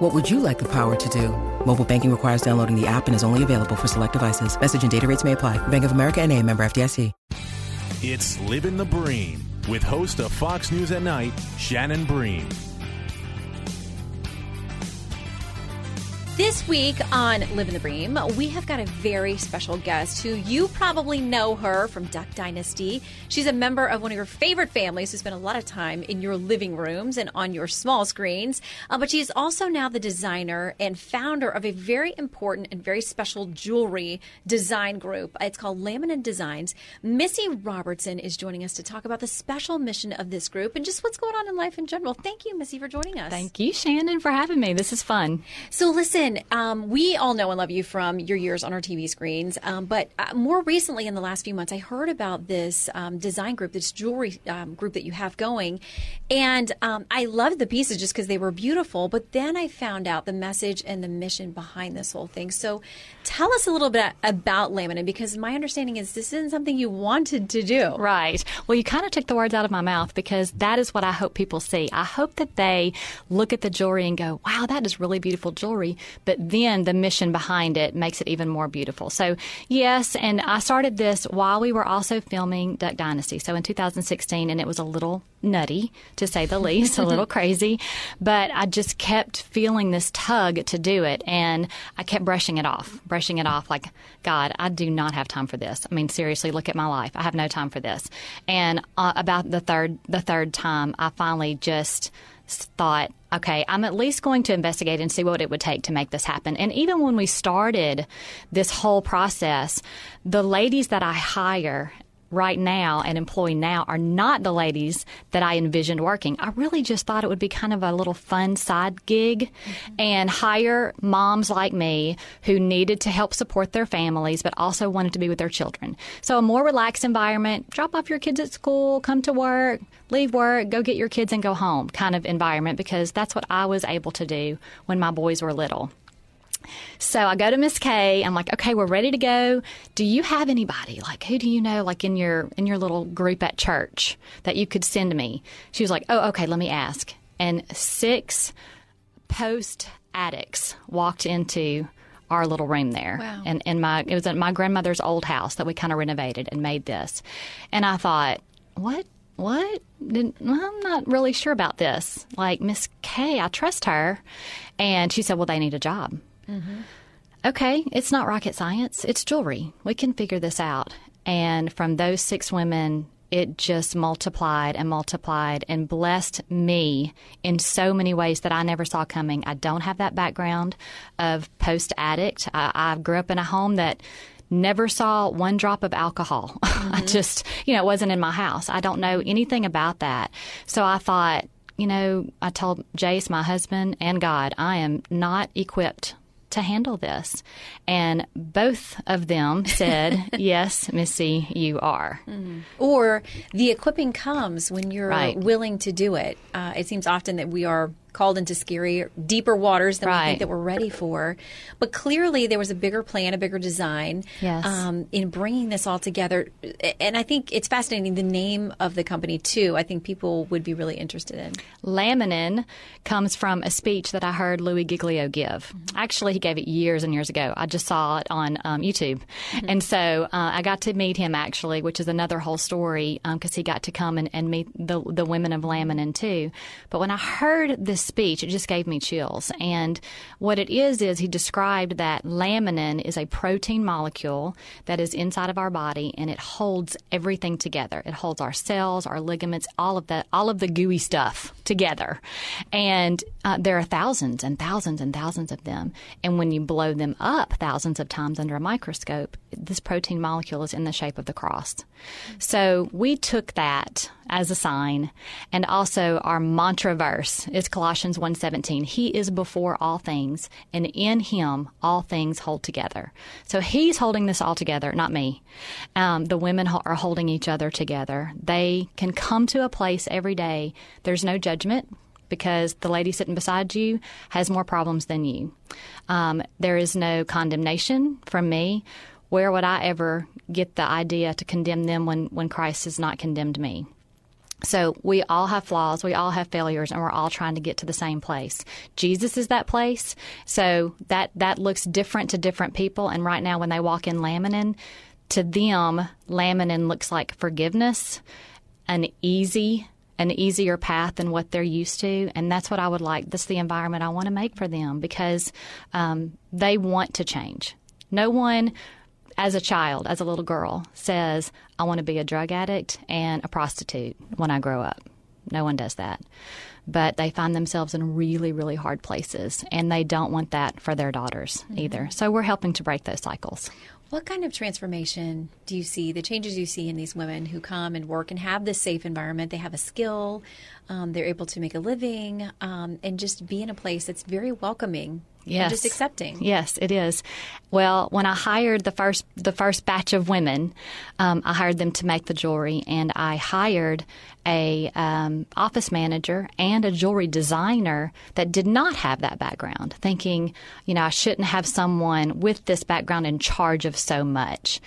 What would you like the power to do? Mobile banking requires downloading the app and is only available for select devices. Message and data rates may apply. Bank of America and a member FDIC. It's Living the Bream with host of Fox News at Night, Shannon Bream. This week on Living the Bream, we have got a very special guest who you probably know her from Duck Dynasty. She's a member of one of your favorite families who spent a lot of time in your living rooms and on your small screens. Uh, but she is also now the designer and founder of a very important and very special jewelry design group. It's called Laminin Designs. Missy Robertson is joining us to talk about the special mission of this group and just what's going on in life in general. Thank you, Missy, for joining us. Thank you, Shannon, for having me. This is fun. So, listen, um, we all know and love you from your years on our TV screens, um, but uh, more recently, in the last few months, I heard about this um, design group, this jewelry um, group that you have going, and um, I loved the pieces just because they were beautiful. But then I found out the message and the mission behind this whole thing. So, tell us a little bit about Laminin, because my understanding is this isn't something you wanted to do. Right. Well, you kind of took the words out of my mouth because that is what I hope people see. I hope that they look at the jewelry and go, "Wow, that is really beautiful jewelry." But then the mission behind it makes it even more beautiful. So, yes, and I started this while we were also filming Duck Dynasty. So in 2016, and it was a little nutty to say the least, a little crazy, but I just kept feeling this tug to do it and I kept brushing it off, brushing it off like, God, I do not have time for this. I mean, seriously, look at my life. I have no time for this. And uh, about the third, the third time, I finally just thought, okay, I'm at least going to investigate and see what it would take to make this happen. And even when we started this whole process, the ladies that I hire right now and employ now are not the ladies that I envisioned working. I really just thought it would be kind of a little fun side gig mm-hmm. and hire moms like me who needed to help support their families but also wanted to be with their children. So a more relaxed environment, drop off your kids at school, come to work, leave work, go get your kids and go home kind of environment because that's what I was able to do when my boys were little. So I go to Miss Kay. I'm like, okay, we're ready to go. Do you have anybody? Like, who do you know, like in your in your little group at church that you could send me? She was like, oh, okay, let me ask. And six post addicts walked into our little room there. Wow. And and my it was at my grandmother's old house that we kind of renovated and made this. And I thought, what what? Did, well, I'm not really sure about this. Like, Miss Kay, I trust her. And she said, well, they need a job. Mm-hmm. Okay, it's not rocket science, it's jewelry. We can figure this out. And from those six women, it just multiplied and multiplied and blessed me in so many ways that I never saw coming. I don't have that background of post addict. I, I, grew up in a home that never saw one drop of alcohol. Mm-hmm. I just, you know, it wasn't in my house. I don't know anything about that. So I thought, you know, I told Jace, my husband, and God, I am not equipped to handle this? And both of them said, Yes, Missy, you are. Mm. Or the equipping comes when you're right. willing to do it. Uh, it seems often that we are called into scary, deeper waters than right. we think that we're ready for. But clearly, there was a bigger plan, a bigger design yes. um, in bringing this all together. And I think it's fascinating the name of the company too. I think people would be really interested in. Laminin comes from a speech that I heard Louie Giglio give. Mm-hmm. Actually, he gave it years and years ago. I just saw it on um, YouTube, mm-hmm. and so uh, I got to meet him actually, which is another whole story because um, he got to come and, and meet the the women of Laminin too. But when I heard this his speech, it just gave me chills. And what it is, is he described that laminin is a protein molecule that is inside of our body and it holds everything together. It holds our cells, our ligaments, all of that, all of the gooey stuff together. And uh, there are thousands and thousands and thousands of them. And when you blow them up thousands of times under a microscope, this protein molecule is in the shape of the cross. So we took that as a sign. And also our mantra verse is Colossians 1:17. He is before all things, and in him all things hold together. So he's holding this all together, not me. Um, the women are holding each other together. They can come to a place every day. There's no judgment because the lady sitting beside you has more problems than you. Um, there is no condemnation from me. Where would I ever get the idea to condemn them when, when Christ has not condemned me? So we all have flaws, we all have failures, and we're all trying to get to the same place. Jesus is that place. So that that looks different to different people. And right now, when they walk in Laminin, to them, Laminin looks like forgiveness, an easy an easier path than what they're used to. And that's what I would like. That's the environment I want to make for them because um, they want to change. No one, as a child, as a little girl, says, I want to be a drug addict and a prostitute when I grow up. No one does that. But they find themselves in really, really hard places, and they don't want that for their daughters mm-hmm. either. So we're helping to break those cycles. What kind of transformation do you see, the changes you see in these women who come and work and have this safe environment? They have a skill, um, they're able to make a living, um, and just be in a place that's very welcoming Yes. just accepting. Yes, it is. Well, when I hired the first the first batch of women, um, I hired them to make the jewelry, and I hired a um, office manager and a jewelry designer that did not have that background, thinking, you know, I shouldn't have someone with this background in charge of so much.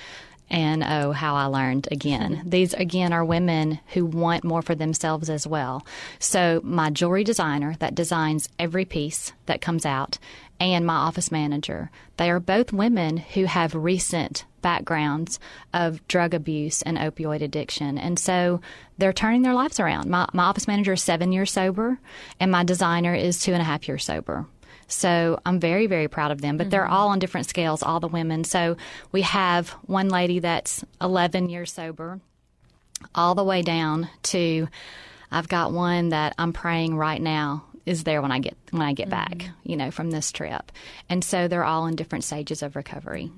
And oh, how I learned again. These, again, are women who want more for themselves as well. So, my jewelry designer that designs every piece that comes out, and my office manager, they are both women who have recent backgrounds of drug abuse and opioid addiction. And so they're turning their lives around. My, my office manager is seven years sober, and my designer is two and a half years sober. So I'm very, very proud of them. But mm-hmm. they're all on different scales, all the women. So we have one lady that's 11 years sober, all the way down to I've got one that I'm praying right now is there when I get when I get mm-hmm. back, you know, from this trip. And so they're all in different stages of recovery.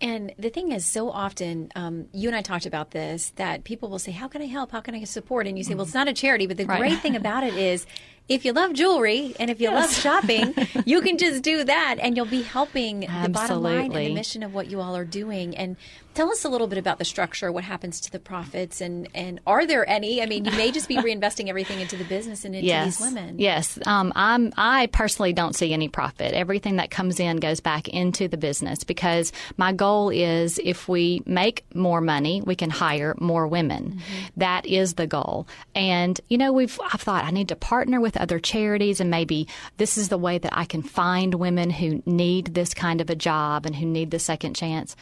And the thing is, so often, um, you and I talked about this, that people will say, How can I help? How can I support? And you say, Well, it's not a charity. But the right. great thing about it is, if you love jewelry and if you yes. love shopping, you can just do that and you'll be helping Absolutely. the bottom line and the mission of what you all are doing. And tell us a little bit about the structure, what happens to the profits, and, and are there any? I mean, you may just be reinvesting everything into the business and into yes. these women. Yes. Um, I'm, I personally don't see any profit. Everything that comes in goes back into the business because my goal is if we make more money, we can hire more women. Mm-hmm. That is the goal. And, you know, we've, I've thought I need to partner with other charities, and maybe this is the way that I can find women who need this kind of a job and who need the second chance.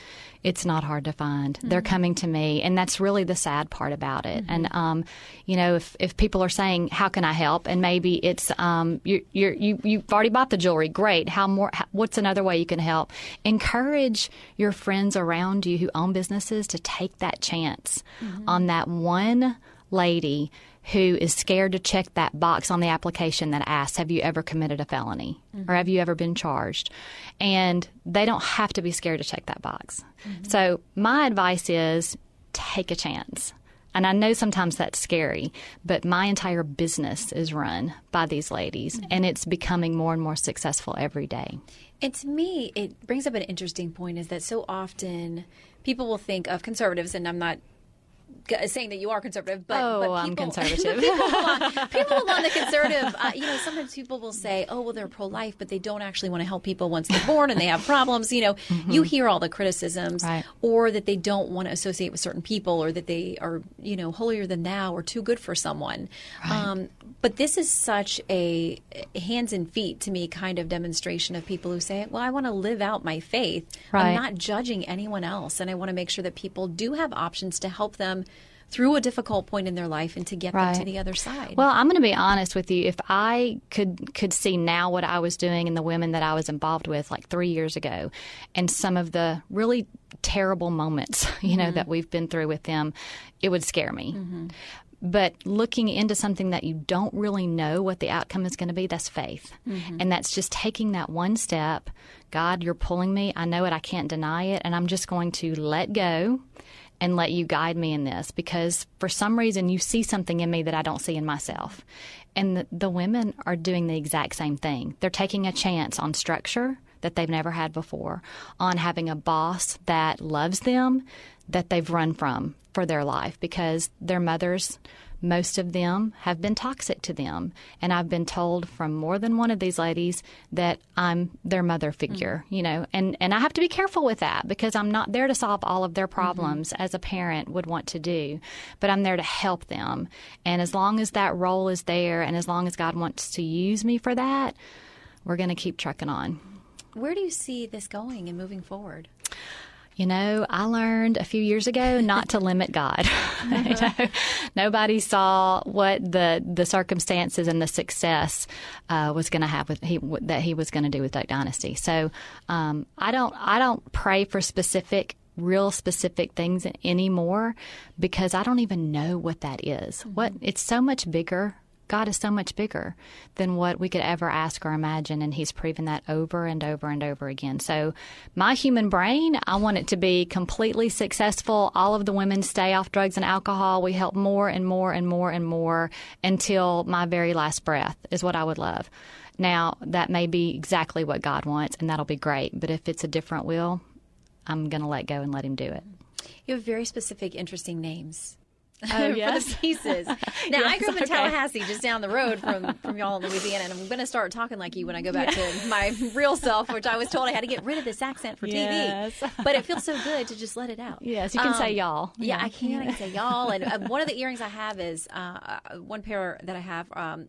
It's not hard to find. Mm-hmm. They're coming to me, and that's really the sad part about it. Mm-hmm. And um, you know, if if people are saying, "How can I help?" and maybe it's um, you you you you've already bought the jewelry, great. How more? How, what's another way you can help? Encourage your friends around you who own businesses to take that chance mm-hmm. on that one lady who is scared to check that box on the application that asks, Have you ever committed a felony? Mm-hmm. Or have you ever been charged? And they don't have to be scared to check that box. Mm-hmm. So, my advice is take a chance. And I know sometimes that's scary, but my entire business is run by these ladies, mm-hmm. and it's becoming more and more successful every day. And to me, it brings up an interesting point is that so often people will think of conservatives, and I'm not saying that you are conservative, but, oh, but people, I'm conservative. people, along, people along the conservative, uh, you know, sometimes people will say, "Oh, well, they're pro-life, but they don't actually want to help people once they're born and they have problems." You know, mm-hmm. you hear all the criticisms, right. or that they don't want to associate with certain people, or that they are, you know, holier than thou or too good for someone. Right. Um, but this is such a hands and feet to me kind of demonstration of people who say, "Well, I want to live out my faith. Right. I'm not judging anyone else, and I want to make sure that people do have options to help them." Through a difficult point in their life and to get right. them to the other side. Well, I'm going to be honest with you. If I could could see now what I was doing and the women that I was involved with like 3 years ago and some of the really terrible moments, you know, mm-hmm. that we've been through with them, it would scare me. Mm-hmm. But looking into something that you don't really know what the outcome is going to be, that's faith. Mm-hmm. And that's just taking that one step. God, you're pulling me. I know it. I can't deny it. And I'm just going to let go and let you guide me in this because for some reason you see something in me that I don't see in myself. And the, the women are doing the exact same thing. They're taking a chance on structure that they've never had before, on having a boss that loves them, that they've run from for their life because their mothers most of them have been toxic to them. And I've been told from more than one of these ladies that I'm their mother figure, mm-hmm. you know, and, and I have to be careful with that because I'm not there to solve all of their problems mm-hmm. as a parent would want to do, but I'm there to help them. And as long as that role is there and as long as God wants to use me for that, we're going to keep trucking on. Where do you see this going and moving forward? You know, I learned a few years ago not to limit God. you know, nobody saw what the the circumstances and the success uh, was going to have with he that he was going to do with Duck Dynasty. So um, I don't I don't pray for specific real specific things anymore because I don't even know what that is. Mm-hmm. What it's so much bigger God is so much bigger than what we could ever ask or imagine, and He's proven that over and over and over again. So, my human brain, I want it to be completely successful. All of the women stay off drugs and alcohol. We help more and more and more and more until my very last breath, is what I would love. Now, that may be exactly what God wants, and that'll be great. But if it's a different will, I'm going to let go and let Him do it. You have very specific, interesting names. Oh, yes. for the pieces. Now yes, I grew up in okay. Tallahassee, just down the road from from y'all in Louisiana, and I'm going to start talking like you when I go back yeah. to my real self, which I was told I had to get rid of this accent for yes. TV. But it feels so good to just let it out. Yes, you can um, say y'all. Yeah, yeah, I can. I can say y'all. And uh, one of the earrings I have is uh, uh one pair that I have um,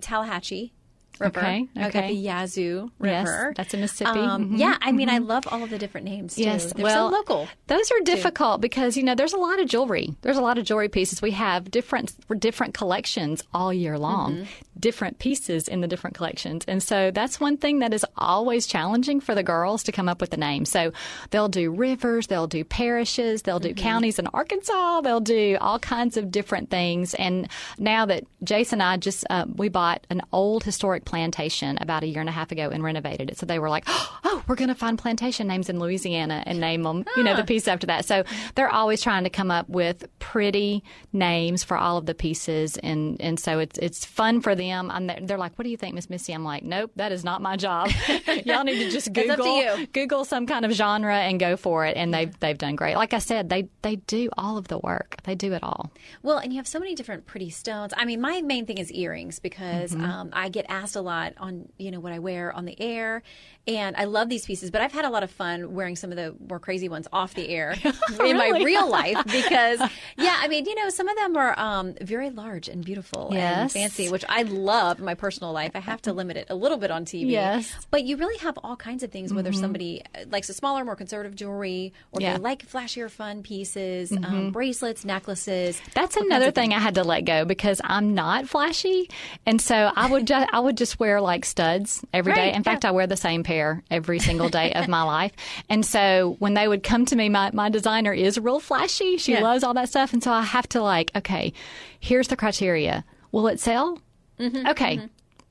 Tallahatchie River. Okay. Okay. the Yazoo River. Yes, that's in Mississippi. Um, mm-hmm. Yeah. I mean, mm-hmm. I love all of the different names. Too. Yes. They're well, so local. Those are difficult too. because you know there's a lot of jewelry. There's a lot of jewelry pieces. We have different different collections all year long. Mm-hmm. Different pieces in the different collections, and so that's one thing that is always challenging for the girls to come up with the name. So they'll do rivers, they'll do parishes, they'll do mm-hmm. counties in Arkansas, they'll do all kinds of different things. And now that Jason and I just uh, we bought an old historic plantation about a year and a half ago and renovated it. So they were like, oh, we're going to find plantation names in Louisiana and name them, you know, the piece after that. So they're always trying to come up with pretty names for all of the pieces. And, and so it's, it's fun for them. I'm, they're like, what do you think, Miss Missy? I'm like, nope, that is not my job. Y'all need to just Google, to Google some kind of genre and go for it. And they've, they've done great. Like I said, they, they do all of the work. They do it all. Well, and you have so many different pretty stones. I mean, my main thing is earrings because mm-hmm. um, I get asked a lot on you know what I wear on the air, and I love these pieces. But I've had a lot of fun wearing some of the more crazy ones off the air in really? my real life because yeah, I mean you know some of them are um, very large and beautiful yes. and fancy, which I love my personal life. I have to limit it a little bit on TV. Yes, but you really have all kinds of things. Whether mm-hmm. somebody likes a smaller, more conservative jewelry, or yeah. they like flashier, fun pieces, um, mm-hmm. um, bracelets, necklaces. That's another thing I had to let go because I'm not flashy, and so I would just I would just wear like studs every right, day. In yeah. fact, I wear the same pair every single day of my life. And so when they would come to me, my, my designer is real flashy. She yeah. loves all that stuff. And so I have to like, okay, here's the criteria. Will it sell? Mm-hmm, okay. Mm-hmm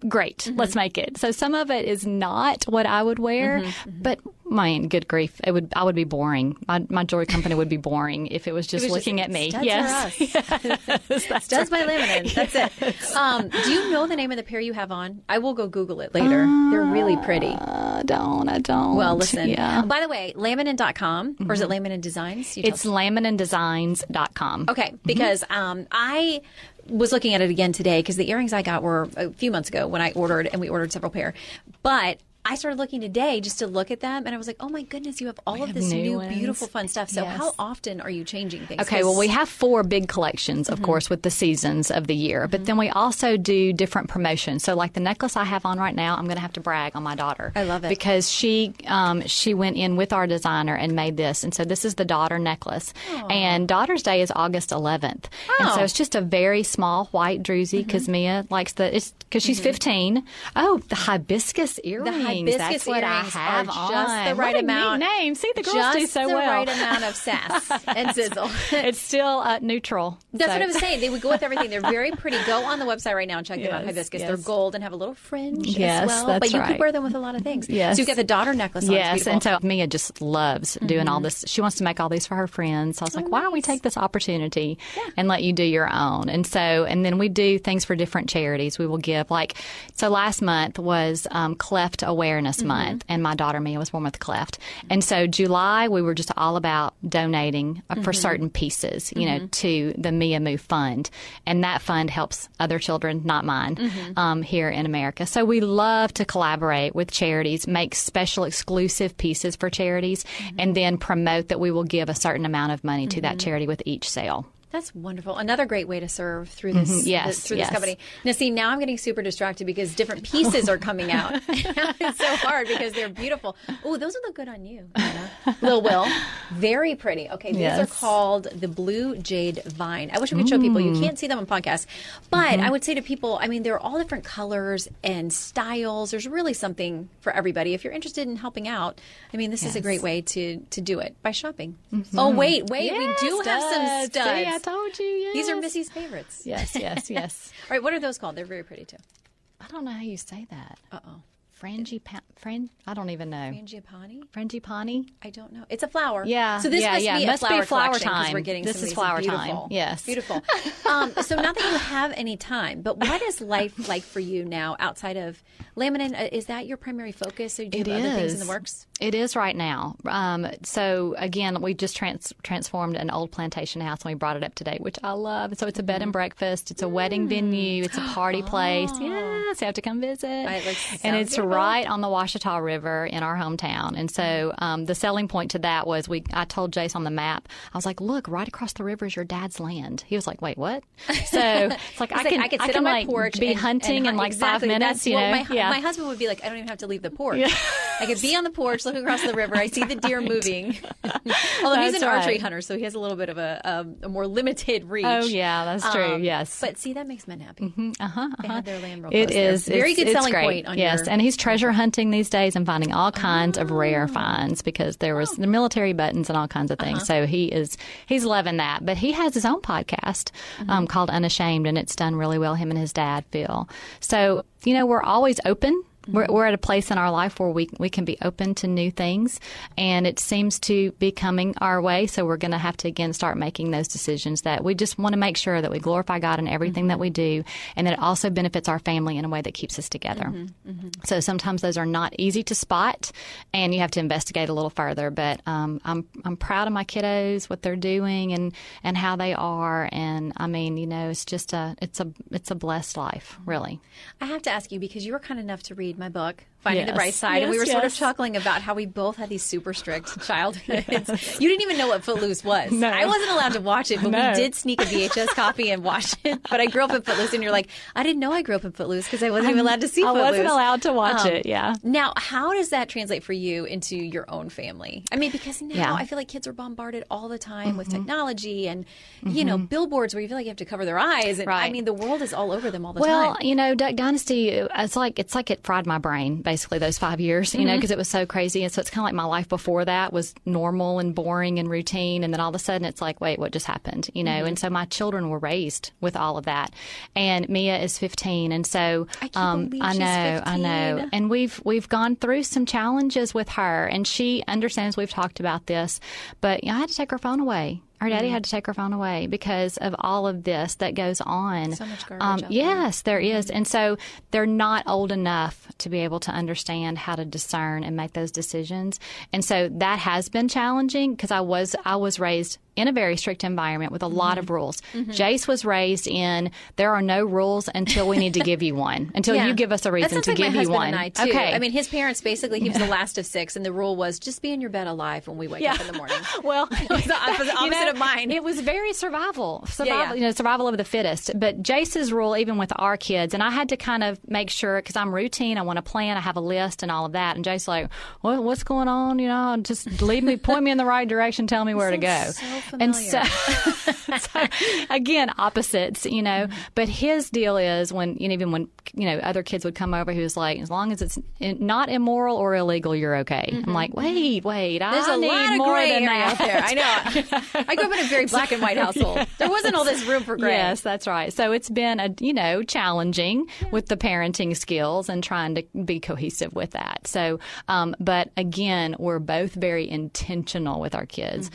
great, mm-hmm. let's make it. So some of it is not what I would wear, mm-hmm. mm-hmm. but my good grief, it would I would be boring. My, my jewelry company would be boring if it was just it was looking just, at me. Studs yes, yes. studs right. by Laminin. That's yes. it. Um, do you know the name of the pair you have on? I will go Google it later. Uh, They're really pretty. Uh, don't I don't. Well, listen. Yeah. By the way, laminin.com mm-hmm. or is it Laminin Designs? it's laminindesigns.com. Okay, because um, I was looking at it again today because the earrings I got were a few months ago when I ordered, and we ordered several pair. But I started looking today just to look at them, and I was like, "Oh my goodness, you have all we of this new, new beautiful, fun stuff." So, yes. how often are you changing things? Okay, well, we have four big collections, of mm-hmm. course, with the seasons of the year, mm-hmm. but then we also do different promotions. So, like the necklace I have on right now, I'm going to have to brag on my daughter. I love it because she um, she went in with our designer and made this, and so this is the daughter necklace. Aww. And Daughter's Day is August 11th, oh. and so oh. it's just a very small white druzy because mm-hmm. Mia likes the it's because she's mm-hmm. 15. Oh, the hibiscus earrings. The earrings. hibiscus That's what I have are on. just the right what a amount. Neat name. See, the girls just do so the well. right amount of sass and sizzle. it's still uh, neutral. That's so. what I was saying. They would go with everything. They're very pretty. Go on the website right now and check them out. Yes, Hibiscus. yes. They're gold and have a little fringe Yes, as well. but you could wear them with a lot of things. Yes. So you've got the daughter necklace on. Yes, and so Mia just loves doing Mm-hmm. all this. She wants to make all these for her friends. So I was like, why don't we Oh, take this opportunity and let you do your own? And so, and then we do things for different charities. We will give like, so last month was um, Cleft Awareness Mm-hmm. Month, and my daughter Mia was born with a cleft. And so July we were just all about donating uh, Mm-hmm. for certain pieces, you know, to the Mia Moo Fund, and that fund helps other children, not mine, Mm-hmm. um, here in America. So we love to collaborate with charities, make special exclusive pieces for charities, Mm-hmm. and then promote that we will give a certain amount of money to that charity with each sale. That's wonderful. Another great way to serve through this Mm-hmm. Yes, this- through yes. this company. Now, see, now I'm getting super distracted because different pieces are coming out. it's so hard because they're beautiful. Oh, those look good on you, Lil Will. Very pretty. Okay, these are called the Blue Jade Vine. I wish we could show people. You can't see them on podcasts, but Mm-hmm. I would say to people, I mean, they're all different colors and styles. There's really something for everybody. If you're interested in helping out, I mean, this is a great way to to do it by shopping. Oh, wait, wait, we do have some Mm-hmm. studs. Studs. See, I told you. Yes. These are Missy's favorites. Yes, yes, yes. All right, what are those called? They're very pretty too. I don't know how you say that. Uh oh. Frangipa- fran- I don't even know. Frangipani? Frangipani? I don't know. It's a flower. Yeah, So this yeah, must yeah. be a Must be flower, flower collection 'cause time. We're getting This is flower beautiful. time. Yes. Beautiful. um, so not that you have any time, but what is life like for you now outside of laminin? Uh, Is that your primary focus, or do you It have other things in the works? It is right now. Um, so again, we just trans- transformed an old plantation house and we brought it up to date, which I love. So it's a bed Mm-hmm. and breakfast. It's a wedding venue. It's a party place. Yes, you have to come visit. It and it's. Right on the Ouachita River in our hometown. And so um, the selling point to that was we. I told Jace on the map. I was like, "Look, right across the river is your dad's land." He was like, "Wait, what?" So it's like I It's can I could sit can on my like porch be and, hunting and in like exactly, five minutes. You know, my, yeah. my husband would be like, I don't even have to leave the porch. I could be on the porch, look across the river. I see the deer moving. Although he's That's an archery hunter, so he has a little bit of a, um, a more limited reach. Oh yeah, that's true. Um, yes, But see, that makes men happy. Uh-huh, They have their land real It is Very good selling great. point on yes, your. and he's treasure hunting these days and finding all kinds of Oh. rare finds because there was the military buttons and all kinds of Uh-huh. things. So he is he's loving that. But he has his own podcast Mm-hmm. um, called Unashamed, and it's done really well. Him and his dad, Phil. So you know we're always open. We're, we're at a place in our life where we we can be open to new things, and it seems to be coming our way. So we're going to have to again start making those decisions that we just want to make sure that we glorify God in everything that we do, and that it also benefits our family in a way that keeps us together. So sometimes those are not easy to spot, and you have to investigate a little further. But um, I'm I'm proud of my kiddos, what they're doing, and and how they are. And I mean, you know, it's just a it's a it's a blessed life, really. I have to ask you because you were kind enough to read my book, Finding the Yes. Bright Side, and we were Yes, sort of chuckling about how we both had these super strict childhoods. You didn't even know what Footloose was. No. I wasn't allowed to watch it, but No. we did sneak a VHS copy and watch it. But I grew up in Footloose, and you're like, I didn't know I grew up in Footloose because I wasn't even allowed to see I Footloose. wasn't allowed to watch Um, it. Yeah. Now, how does that translate for you into your own family? I mean, because now Yeah. I feel like kids are bombarded all the time with technology and, you know, billboards where you feel like you have to cover their eyes. And I mean, the world is all over them all the Well, time. Well, you know, Duck Dynasty, it's like it's like it fried my brain basically those five years, you know, because it was so crazy, and so it's kind of like my life before that was normal and boring and routine, and then all of a sudden it's like, wait, what just happened, you know? And so my children were raised with all of that, and Mia is 15, and so I um, I know, I know, and we've we've gone through some challenges with her, and she understands. We've talked about this, but you know, I had to take her phone away. Her daddy had to take her phone away because of all of this that goes on. So much garbage Um, yes, there is, and so they're not old enough to be able to understand how to discern and make those decisions. And so that has been challenging because I was I was raised in a very strict environment with a lot Mm-hmm. of rules. Jace was raised in there are no rules until we need to give you one, until Yeah. you give us a reason to like give you one. And I too. Okay, I mean, his parents basically he was the last of six, and the rule was just be in your bed alive when we wake up in the morning. well, It was the opposite, you know, of mine. It was very survival, survival, yeah. you know, survival of the fittest. But Jace's rule, even with our kids, and I had to kind of make sure because I'm routine. I want to plan. I have a list and all of that. And Jace's like, what, "What's going on? You know, just lead me, point me in the right direction, tell me where to go." so and so, so, again, opposites, you know. Mm-hmm. But his deal is when, you know, even when you know other kids would come over, he was like, "As long as it's not immoral or illegal, you're okay." I'm like, "Wait, wait, Mm-hmm. There's I a need lot of more gray than that." out there. I know. I grew up in a very black and white household. There wasn't all this room for gray. Yes, that's right. So it's been a you know challenging with the parenting skills and trying to be cohesive with that. So, um, but again, we're both very intentional with our kids.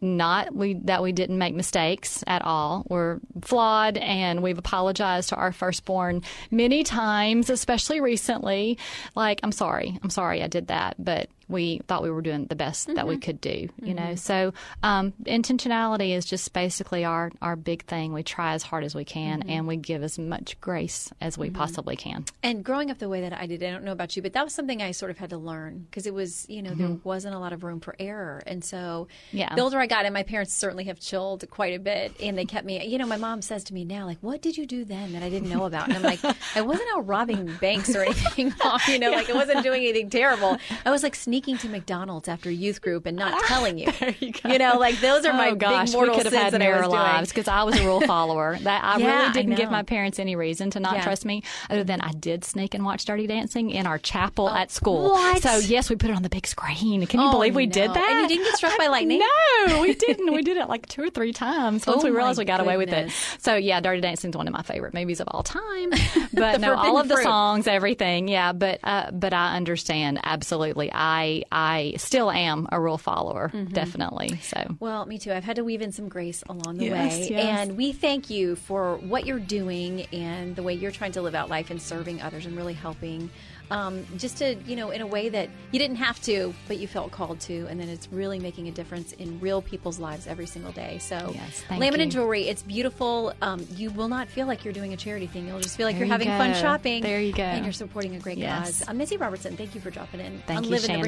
Not we that we didn't make mistakes at all. We're flawed, and we've apologized to our firstborn many times, especially recently. Like, I'm sorry, I'm sorry, I did that, but we thought we were doing the best that we mm-hmm. could do, you mm-hmm. know. So um, intentionality is just basically our our big thing. We try as hard as we can, mm-hmm. and we give as much grace as we possibly can. And growing up the way that I did, I don't know about you, but that was something I sort of had to learn because it was, you know, there wasn't a lot of room for error. And so Yeah. the older I got, and my parents certainly have chilled quite a bit, and they kept me, you know, my mom says to me now, like, what did you do then that I didn't know about? And I'm like, I wasn't out robbing banks or anything, Mom, you know, like I wasn't doing anything terrible. I was like sneaking to McDonald's after youth group and not telling you. you go. know, like those are my oh gosh, big mortal we could have had I mirror lives because I was a rule follower. That I Yeah, really didn't give my parents any reason to not Yeah. trust me, other than I did sneak and watch Dirty Dancing in our chapel at school. Oh, what? So yes, we put it on the big screen. Can you Oh, believe we no. did that? And you didn't get struck by lightning? No, we didn't. we did it like two or three times once Oh, we realized we got away with it. So yeah, Dirty Dancing is one of my favorite movies of all time. But no, all of the fruit. songs, everything. Yeah, but uh, but I understand absolutely. I I still am a rule follower, Mm-hmm. definitely. So Well, me too. I've had to weave in some grace along the Yes, way. yes. And we thank you for what you're doing and the way you're trying to live out life and serving others and really helping. Um, just to, you know, in a way that you didn't have to, but you felt called to. And then it's really making a difference in real people's lives every single day. So, Yes, Laminate. Jewelry, it's beautiful. Um, you will not feel like you're doing a charity thing. You'll just feel like There you're you having fun shopping. There you go. And you're supporting a great Yes. cause. Uh, Missy Robertson, thank you for dropping in. thank on you, Living